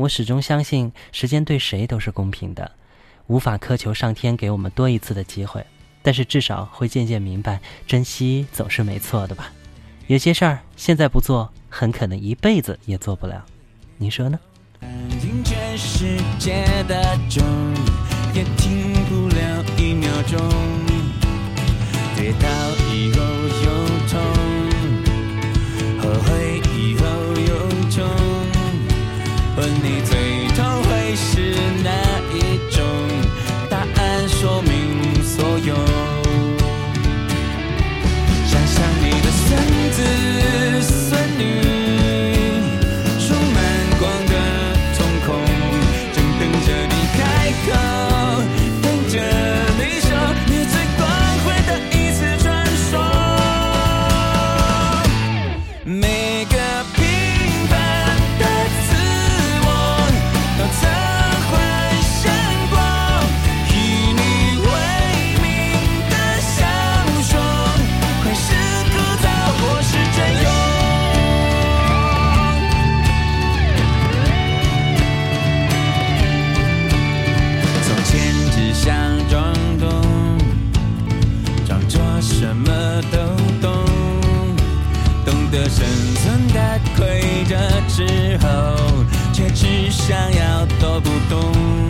我始终相信，时间对谁都是公平的，无法苛求上天给我们多一次的机会，但是至少会渐渐明白，珍惜总是没错的吧。有些事儿现在不做，很可能一辈子也做不了。你说呢？全世界的钟，也停不了一秒钟。问你最痛会是？可生存的规则之后，却只想要躲不动。